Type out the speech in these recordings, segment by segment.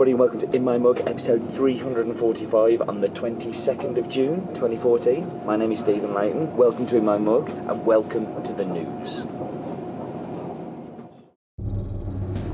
everybody, and welcome to In My Mug, episode 345 on the 22nd of June 2014. My name is Stephen Leighton. Welcome to In My Mug, and welcome to the news.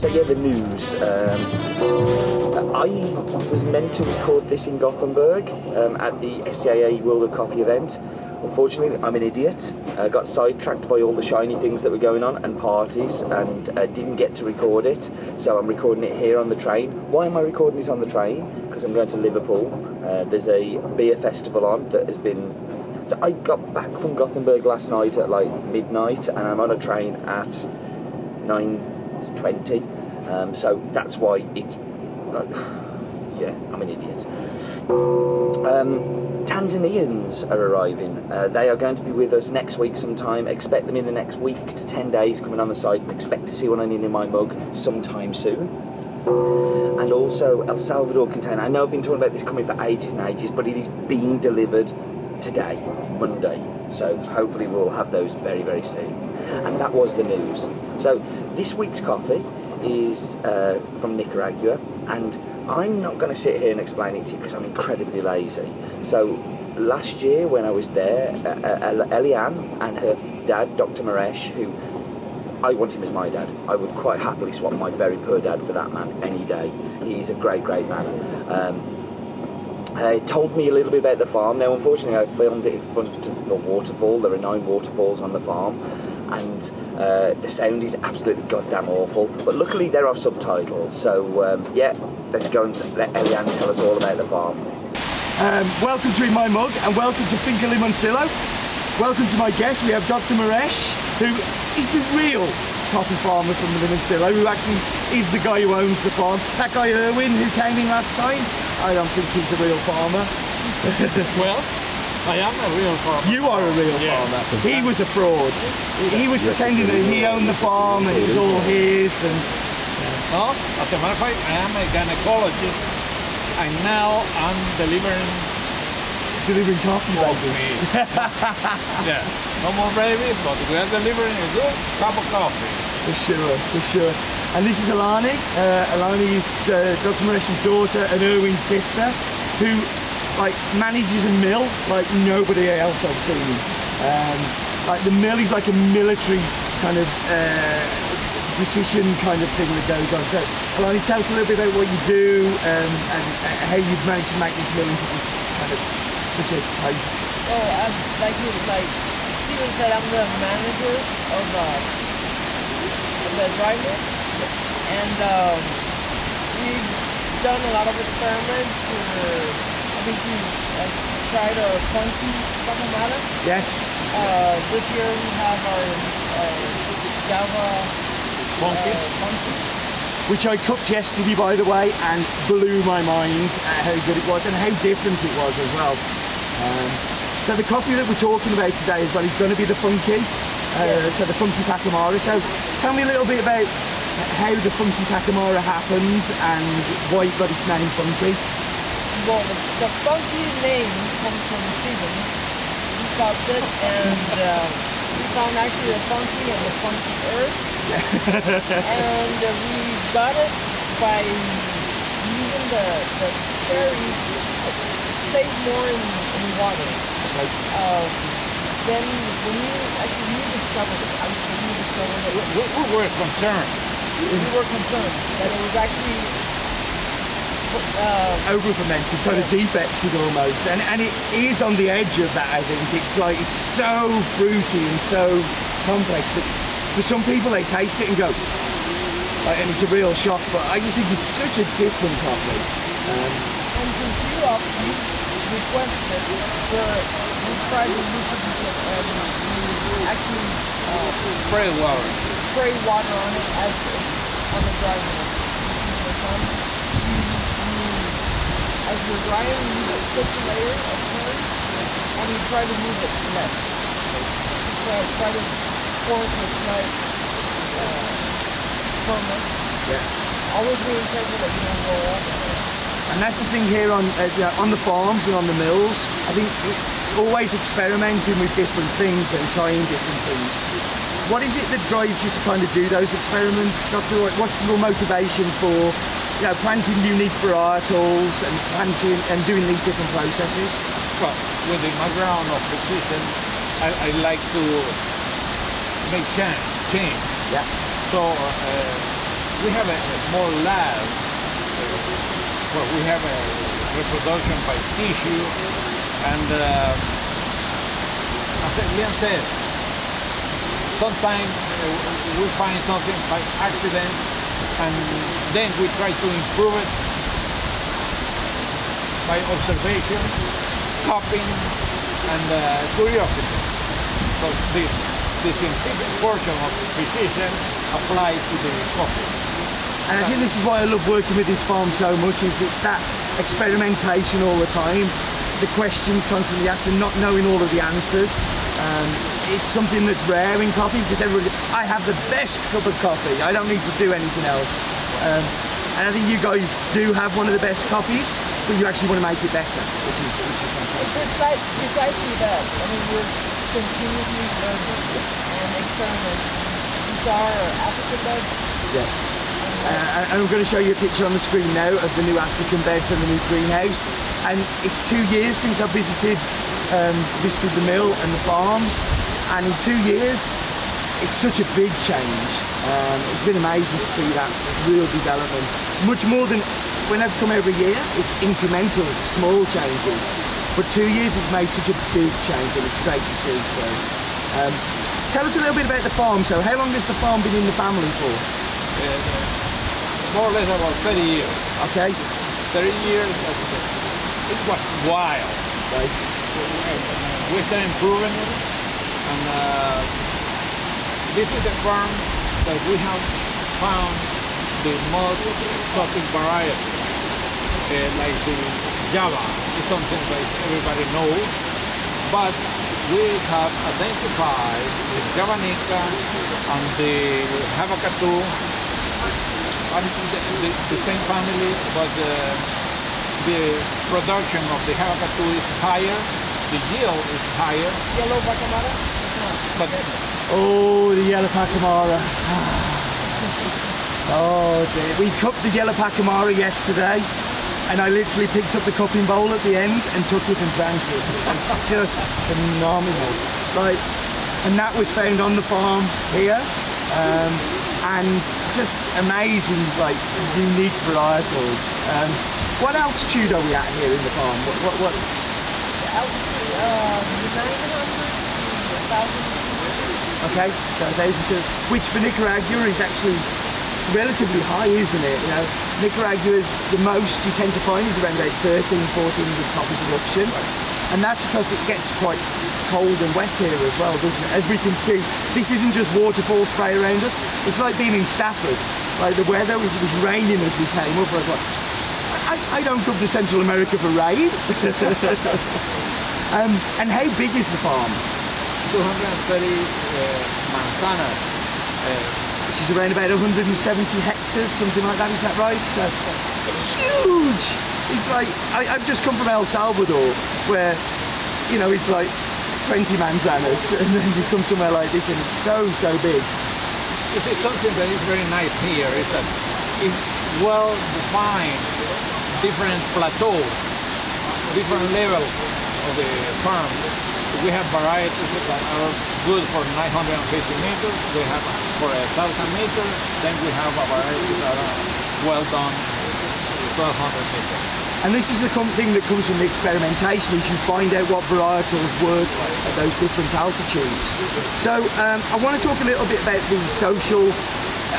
So, yeah, the news. Um, I was meant to record this in Gothenburg um, at the SCAE World of Coffee event. Unfortunately, I'm an idiot. I got sidetracked by all the shiny things that were going on and parties and uh, didn't get to record it. So I'm recording it here on the train. Why am I recording this on the train? Because I'm going to Liverpool. Uh, there's a beer festival on that has been. So I got back from Gothenburg last night at like midnight and I'm on a train at 9.20. Um, so that's why it's. yeah, I'm an idiot. Um, Tanzanians are arriving. Uh, they are going to be with us next week sometime. Expect them in the next week to 10 days coming on the site. Expect to see one in my mug sometime soon. And also El Salvador container. I know I've been talking about this coming for ages and ages, but it is being delivered today, Monday. So hopefully we'll have those very, very soon. And that was the news. So this week's coffee is uh, from Nicaragua, and I'm not going to sit here and explain it to you because I'm incredibly lazy. So last year when I was there, uh, uh, Eliane and her dad, Dr. Mierisch, who I want him as my dad. I would quite happily swap my very poor dad for that man any day. He's a great, great man. Um, uh, told me a little bit about the farm. Now, unfortunately, I filmed it in front of a waterfall. There are nine waterfalls on the farm, and uh, the sound is absolutely goddamn awful. But luckily, there are subtitles. So, um, yeah, let's go and let Eliane tell us all about the farm. Um, welcome to In My Mug and welcome to Finca Limoncillo. Welcome to my guest. We have Dr. Mierisch, who is the real coffee farmer from Limoncillo, who actually is the guy who owns the farm. That guy Erwin who came in last time, I don't think he's a real farmer. well, I am a real farmer. You are a real Yeah. farmer. He was a fraud. He was pretending that he owned the farm and it was all his. And No, as a matter of fact, I am a gynecologist, and now I'm delivering delivering coffee babies. coffee. yeah, no more babies, but we are delivering a good cup of coffee. For sure, for sure. And this is Alani. Uh, Alani is uh, Dr. Mierisch's daughter and Erwin's sister, who like manages a mill like nobody else I've seen. Um, like the mill is like a military kind of uh, precision kind of thing that goes on. So, Alani, tell us a little bit about what you do um, and uh, how you've managed to make this mill into this kind of such a tight. Oh, I'm, like you, like Steven said, I'm the manager of, uh, the mill, and um, we've done a lot of experiments. To, think we uh, tried a funky Guatemala. Yes. Uh, this year we have our uh, Java Funky. Funky. which I cooked yesterday, by the way, and blew my mind at how good it was and how different it was as well. Um, so the coffee that we're talking about today as well is going to be the funky, uh, Yeah. so the funky Pacamara. So tell me a little bit about how the funky Pacamara happened and why it got its name funky. Well, the, the funky name comes from Steven. He popped it, and uh, we found actually the funky and the funky earth. and uh, we got it by using the, the cherry stayed more in, in water. Like, Um, then when you actually you discovered it, I when you discovered it, we, we were concerned. we were concerned that it was actually uh, over fermented, kind of defected almost, and and it is on the edge of that. I think it's like it's so fruity and so complex that for some people they taste it and go, like, and it's a real shock. But I just think it's such a different coffee. Um, And since you up, you requested, we're, we tried to reproduce it and we actually uh, Spray water. spray water on it as it's on the dry mill. For some, you, you, as you're drying, you a thick layer of corn and you try to move it less. Try, try to it with nice uh, firmer. yeah. Always being careful that you don't roll up. And that's the thing here on uh, on the farms and on the mills. I think always experimenting with different things and trying different things. What is it that drives you to kind of do those experiments? Dr. What's your motivation for you know, planting unique varietals and planting and doing these different processes? Well, with my ground of precision, I, I like to make change. change. Yeah. So uh, we have a, a small lab where we have a reproduction by tissue, and uh, as Liam said, sometimes uh, we find something by accident, and then we try to improve it by observation, copying, and uh, curiosity. So this, scientific portion of precision applies to the coffee. And I think this is why I love working with this farm so much is it's that experimentation all the time, the questions constantly asked and not knowing all of the answers. Um, it's something that's rare in coffee because everybody, I have the best cup of coffee. I don't need to do anything else. Um, and I think you guys do have one of the best coffees, but you actually want to make it better, which is, which is fantastic. It's precise, precisely that. I mean, we're continuously learning and experimenting. These are African beds. Yes. Uh, and I'm going to show you a picture on the screen now of the new African beds and the new greenhouse. And it's two years since I visited um, visited the mill and the farms. And in two years, it's such a big change. Um, it's been amazing to see that real development. Much more than when I've come every year, it's incremental, small changes. But two years, it's made such a big change, and it's great to see. So, um, tell us a little bit about the farm. So, how long has the farm been in the family for? Uh, more or less about 30 years. Okay, 30 years, it was wild. right. We started improving it, and uh, this is the farm that we have found the most exotic variety, uh, like the Java. It's something that everybody knows, but we have identified the Javanica and the Havakatu, and the, the, the same family, but uh, the production of the Havakatu is higher, the yield is higher, Yellow Pacamara? but Oh, the yellow pacamara. Oh dear. We cupped the yellow pacamara yesterday and I literally picked up the cupping bowl at the end and took it and drank it. It's just phenomenal. Right. And that was found on the farm here. Um, and just amazing, like unique varietals. Um, what altitude are we at here in the farm? What, what, what? Altitude, 900 to 1,000 Okay, so thousand two, which for Nicaragua is actually relatively high, isn't it? You know, Nicaragua, the most you tend to find is around about 13, 14 with coffee production. And that's because it gets quite cold and wet here as well, doesn't it? As we can see, this isn't just waterfall spray around us, it's like being in Stafford. Like the weather was, was raining as we came up, I I, I don't come to Central America for rain. um, and how big is the farm? 230 uh, manzanas. Uh, which is around about 170 hectares, something like that. Is that right? So it's huge. It's like I, I've just come from El Salvador, where you know it's like 20 manzanas, and then you come somewhere like this, and it's so so big. you see, something that is very nice here is that it's well defined different plateaus, different levels of the farm. We have varieties that are good for 950 meters, we have for a thousand meters, then we have a variety that are well done 1200 meters. And this is the thing that comes from the experimentation is you find out what varietals work at those different altitudes. So um, I want to talk a little bit about the social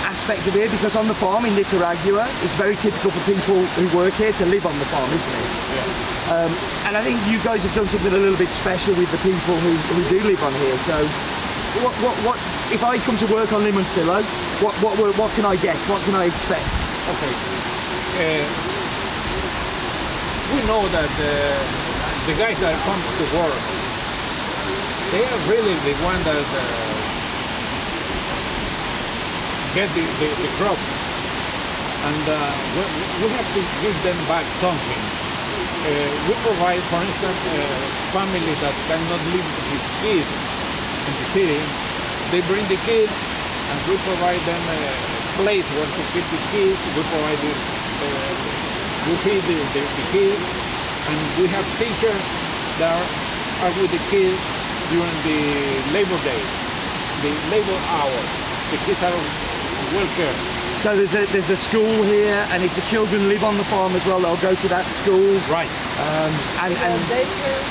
aspect of it because on the farm in Nicaragua, it's very typical for people who work here to live on the farm, isn't it? Um, and I think you guys have done something a little bit special with the people who, who do live on here. So what, what, what, if I come to work on Limoncillo, what, what, what, can I get? What can I expect? Okay. Uh, we know that uh, the guys that come to work, they are really the one that uh, get the, the, the crop. And uh, we, we have to give them back something. Uh, we provide, for instance, uh, families that cannot leave his kids in the city. They bring the kids and we provide them a place where to keep the kids. We provide the, uh, we feed the, the, the kids, and we have teachers that are, with the kids during the labor day, the labor hours. The kids are well cared. So there's a there's a school here, and if the children live on the farm as well, they'll go to that school. Right. Um, and We have and daycare,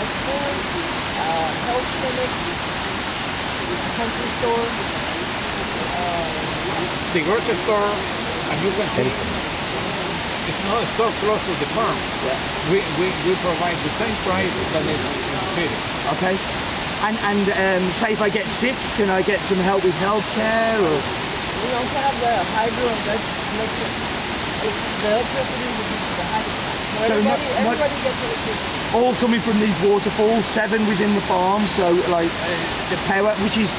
a school, uh, health clinic, a country store. The grocery store, and you can see it's not a store close to the farm. Yeah. We, we, we provide the same price that is in the city. okay. And and um, say if I get sick, can I get some help with healthcare or? We also have the hydro electric. It's the electricity will be the hydro. So So everybody, not- not- everybody gets electricity. all coming from these waterfalls, seven within the farm. So like uh, the power, which is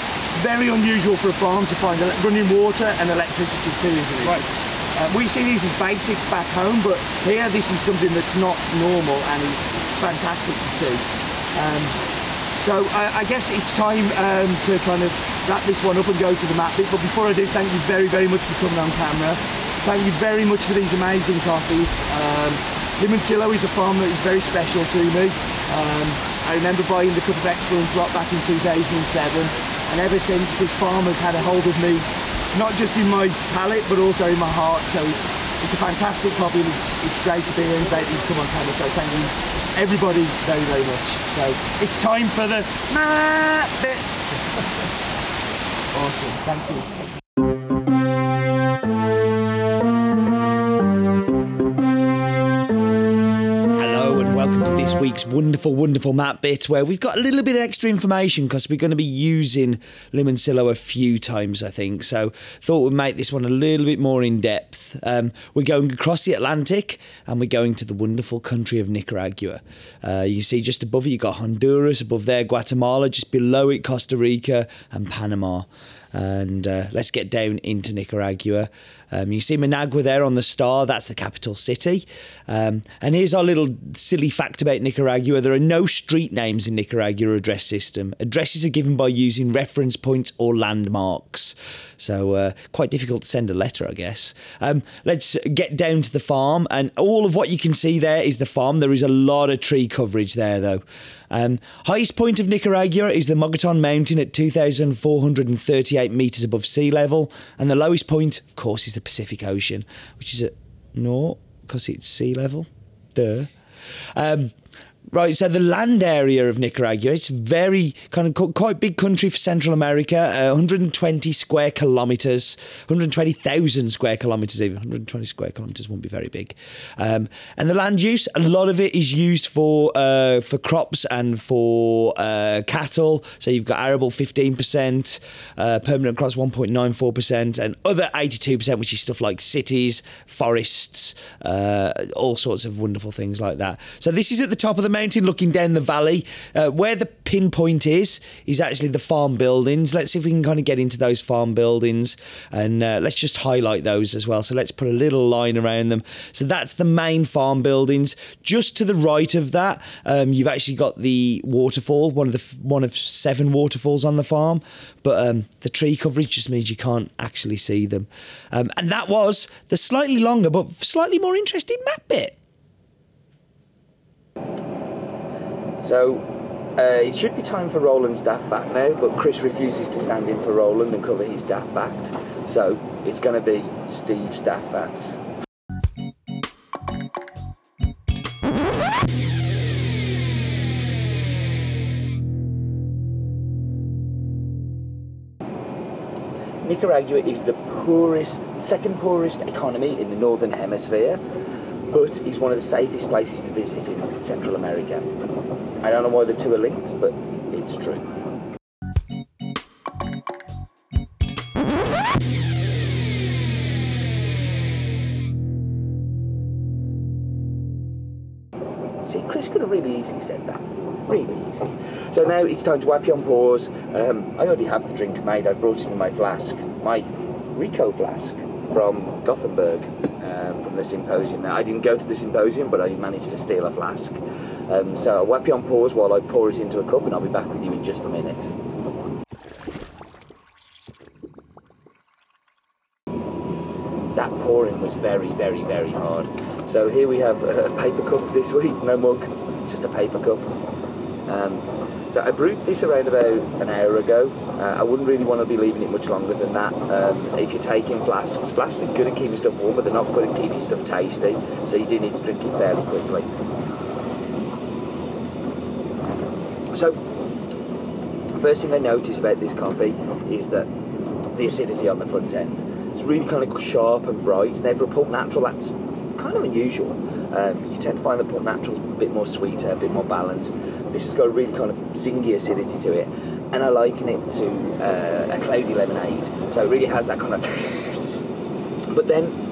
very unusual for a farm to find running water and electricity too, isn't it? Right. It's, uh, we see these as basics back home, but here this is something that's not normal and is fantastic to see. Um, so I, guess it's time um, to kind of wrap this one up and go to the map bit. But before I do, thank you very, very much for coming on camera. Thank you very much for these amazing coffees. Um, Limoncillo is a farm that is very special to me. Um, I remember buying the Cup of Excellence lot back in 2007, and ever since this farm has had a hold of me, not just in my palate but also in my heart. So it's it's a fantastic coffee, and it's it's great to be here and great you've come on camera. So thank you everybody very very much. So it's time for the bit. awesome, thank you. Week's wonderful, wonderful map bit where we've got a little bit of extra information because we're going to be using Limoncillo a few times, I think. So thought we'd make this one a little bit more in depth. Um, we're going across the Atlantic and we're going to the wonderful country of Nicaragua. Uh, you see just above it, you've got Honduras, above there, Guatemala, just below it, Costa Rica and Panama. And uh, let's get down into Nicaragua. Um, you see Managua there on the star, that's the capital city. Um, and here's our little silly fact about Nicaragua there are no street names in Nicaragua address system. Addresses are given by using reference points or landmarks. So, uh, quite difficult to send a letter, I guess. Um, let's get down to the farm, and all of what you can see there is the farm. There is a lot of tree coverage there, though. Um, highest point of Nicaragua is the Mogoton Mountain at 2,438 metres above sea level, and the lowest point, of course, is the Pacific Ocean, which is at naught because it's sea level. Duh. Um, Right, so the land area of Nicaragua, it's very kind of quite big country for Central America, uh, 120 square kilometres, 120,000 square kilometres even, 120 square kilometres won't be very big. Um, and the land use, a lot of it is used for uh, for crops and for uh, cattle. So you've got arable 15%, uh, permanent crops 1.94%, and other 82%, which is stuff like cities, forests, uh, all sorts of wonderful things like that. So this is at the top of the mountain looking down the valley. Uh, where the pinpoint is, is actually the farm buildings. Let's see if we can kind of get into those farm buildings and uh, let's just highlight those as well. So let's put a little line around them. So that's the main farm buildings. Just to the right of that, um, you've actually got the waterfall, one of the one of seven waterfalls on the farm. But um, the tree coverage just means you can't actually see them. Um, and that was the slightly longer but slightly more interesting map bit. So uh, it should be time for Roland's daft fact now, but Chris refuses to stand in for Roland and cover his daft fact. So it's going to be Steve's daft facts. Nicaragua is the poorest, second poorest economy in the northern hemisphere, but is one of the safest places to visit in Central America. I don't know why the two are linked, but it's true. See, Chris could have really easily said that. Really easy. So now it's time to wipe you on pause. Um, I already have the drink made. I brought it in my flask, my Rico flask from Gothenburg, um, from the symposium. Now, I didn't go to the symposium, but I managed to steal a flask. Um, so I'll wipe you on pause while I pour it into a cup, and I'll be back with you in just a minute. That pouring was very, very, very hard. So here we have a paper cup this week, no mug, just a paper cup. Um, so I brewed this around about an hour ago. Uh, I wouldn't really want to be leaving it much longer than that. Um, if you're taking flasks, flasks are good at keeping stuff warm, but they're not good at keeping stuff tasty. So you do need to drink it fairly quickly. So, the first thing I notice about this coffee is that the acidity on the front end. It's really kind of sharp and bright. For a pulp natural, that's kind of unusual. Um, you tend to find the pulp natural's a bit more sweeter, a bit more balanced. This has got a really kind of zingy acidity to it, and I liken it to uh, a cloudy lemonade. So it really has that kind of. But then,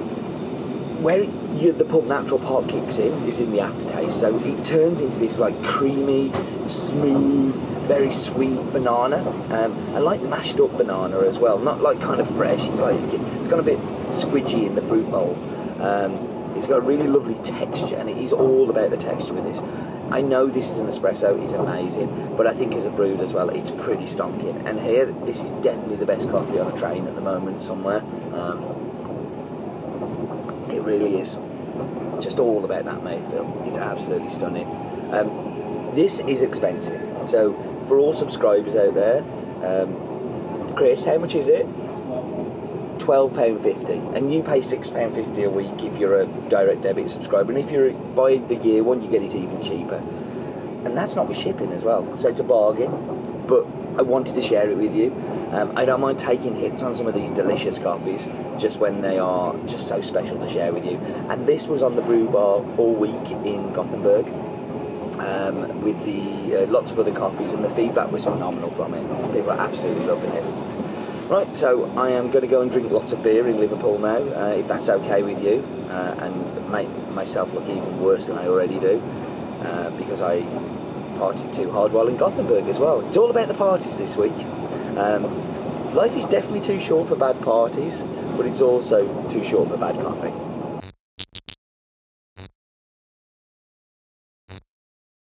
where you, the pulp natural part kicks in is in the aftertaste. So it turns into this like creamy, smooth, very sweet banana, um, and like mashed up banana as well. Not like kind of fresh. It's like it's, it's got a bit squidgy in the fruit bowl. Um, it's got a really lovely texture, and it is all about the texture with this. I know this is an espresso, it's amazing, but I think as a brewed as well, it's pretty stonking. And here, this is definitely the best coffee on a train at the moment somewhere. Um, really is just all about that mouthfeel. It's absolutely stunning. Um, this is expensive, so for all subscribers out there, um, Chris, how much is it? twelve pound fifty, and you pay six pound fifty a week if you're a direct debit subscriber, and if you buy the year one, you get it even cheaper. And that's not with shipping as well, so it's a bargain. I wanted to share it with you. Um, I don't mind taking hits on some of these delicious coffees, just when they are just so special to share with you. And this was on the brew bar all week in Gothenburg. Um, with the uh, lots of other coffees, and the feedback was phenomenal from it. People are absolutely loving it. Right, so I am going to go and drink lots of beer in Liverpool now, uh, if that's okay with you, uh, and make myself look even worse than I already do, uh, because I partied too hard while in Gothenburg as well. It's all about the parties this week. Um, life is definitely too short for bad parties, but it's also too short for bad coffee.